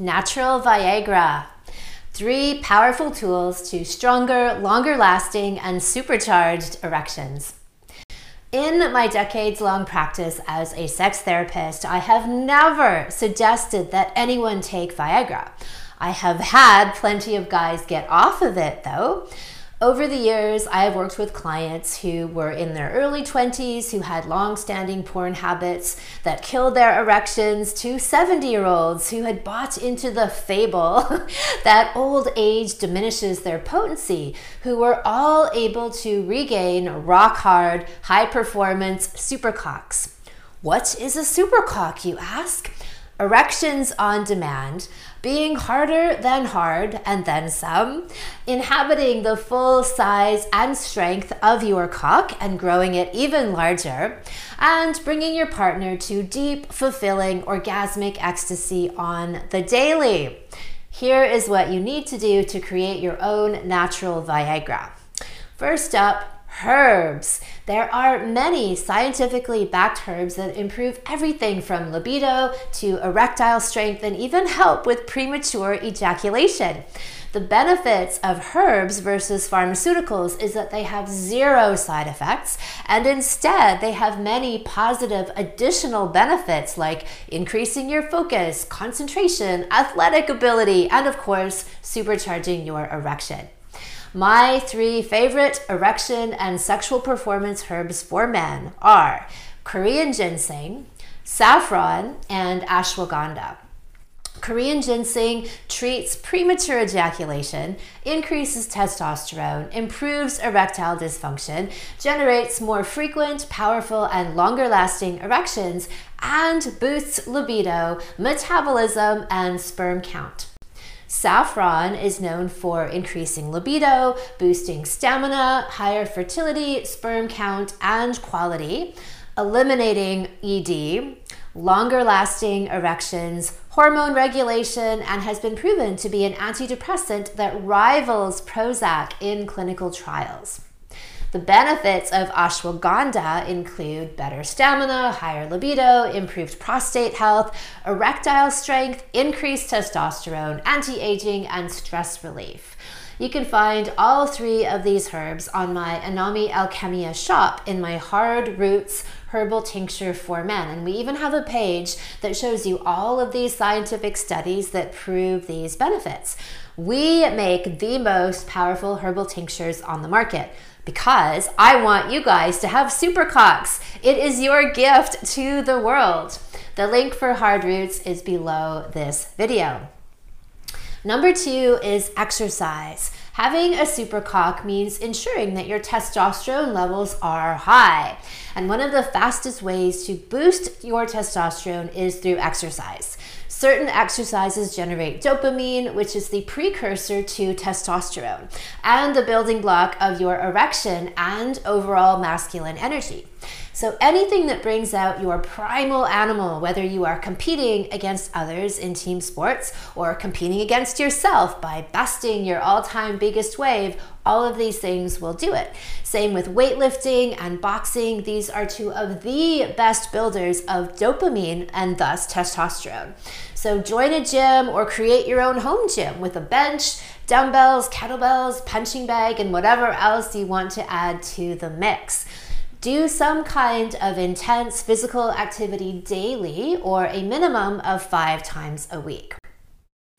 Natural Viagra. Three powerful tools to stronger, longer lasting, and supercharged erections. In my decades long practice as a sex therapist, I have never suggested that anyone take Viagra. I have had plenty of guys get off of it though. Over the years, I have worked with clients who were in their early 20s, who had long standing porn habits that killed their erections, to 70 year olds who had bought into the fable that old age diminishes their potency, who were all able to regain rock hard, high performance supercocks. What is a supercock, you ask? Erections on demand being harder than hard and then some, inhabiting the full size and strength of your cock and growing it even larger, and bringing your partner to deep, fulfilling, orgasmic ecstasy on the daily. Here is what you need to do to create your own natural Viagra. First up, herbs. There are many scientifically backed herbs that improve everything from libido to erectile strength and even help with premature ejaculation. The benefits of herbs versus pharmaceuticals is that they have zero side effects, and instead, they have many positive additional benefits like increasing your focus, concentration, athletic ability, and of course, supercharging your erection. My three favorite erection and sexual performance herbs for men are Korean ginseng, saffron, and ashwagandha. Korean ginseng treats premature ejaculation, increases testosterone, improves erectile dysfunction, generates more frequent, powerful, and longer lasting erections, and boosts libido, metabolism, and sperm count. Saffron is known for increasing libido, boosting stamina, higher fertility, sperm count, and quality, eliminating ED, longer lasting erections, hormone regulation, and has been proven to be an antidepressant that rivals Prozac in clinical trials. The benefits of ashwagandha include better stamina, higher libido, improved prostate health, erectile strength, increased testosterone, anti aging, and stress relief. You can find all three of these herbs on my Anami Alchemia shop in my Hard Roots herbal tincture for men. And we even have a page that shows you all of these scientific studies that prove these benefits. We make the most powerful herbal tinctures on the market because I want you guys to have super cocks. It is your gift to the world. The link for Hard Roots is below this video. Number two is exercise. Having a super cock means ensuring that your testosterone levels are high. And one of the fastest ways to boost your testosterone is through exercise. Certain exercises generate dopamine, which is the precursor to testosterone and the building block of your erection and overall masculine energy. So, anything that brings out your primal animal, whether you are competing against others in team sports or competing against yourself by busting your all time biggest wave, all of these things will do it. Same with weightlifting and boxing. These are two of the best builders of dopamine and thus testosterone. So join a gym or create your own home gym with a bench, dumbbells, kettlebells, punching bag, and whatever else you want to add to the mix. Do some kind of intense physical activity daily or a minimum of five times a week.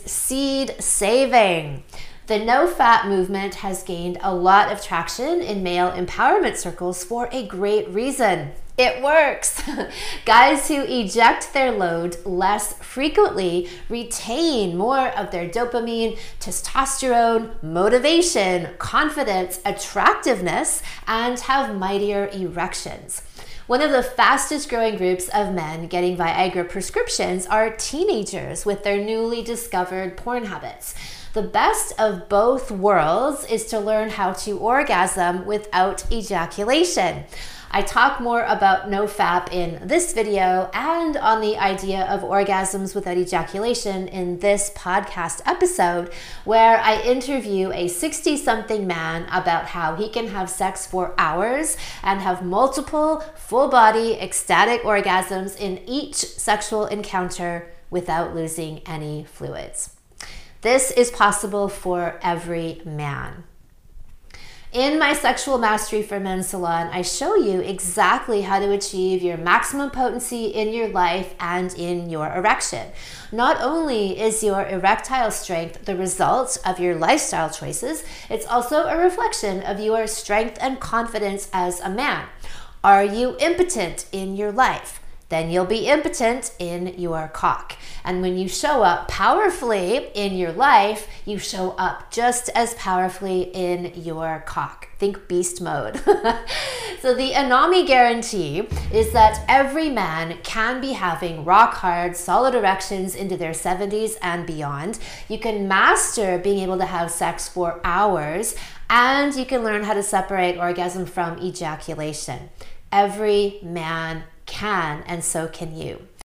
Seed saving. The nofap movement has gained a lot of traction in male empowerment circles for a great reason. It works. Guys who eject their load less frequently retain more of their dopamine, testosterone, motivation, confidence, attractiveness, and have mightier erections. One of the fastest growing groups of men getting Viagra prescriptions are teenagers with their newly discovered porn habits. The best of both worlds is to learn how to orgasm without ejaculation. I talk more about nofap in this video and on the idea of orgasms without ejaculation in this podcast episode, where I interview a 60 something man about how he can have sex for hours and have multiple full body ecstatic orgasms in each sexual encounter without losing any fluids. This is possible for every man. In my Sexual Mastery for Men salon, I show you exactly how to achieve your maximum potency in your life and in your erection. Not only is your erectile strength the result of your lifestyle choices, it's also a reflection of your strength and confidence as a man. Are you impotent in your life? Then you'll be impotent in your cock. And when you show up powerfully in your life, you show up just as powerfully in your cock. Think beast mode. so, the Anami guarantee is that every man can be having rock hard, solid erections into their 70s and beyond. You can master being able to have sex for hours, and you can learn how to separate orgasm from ejaculation. Every man can, and so can you.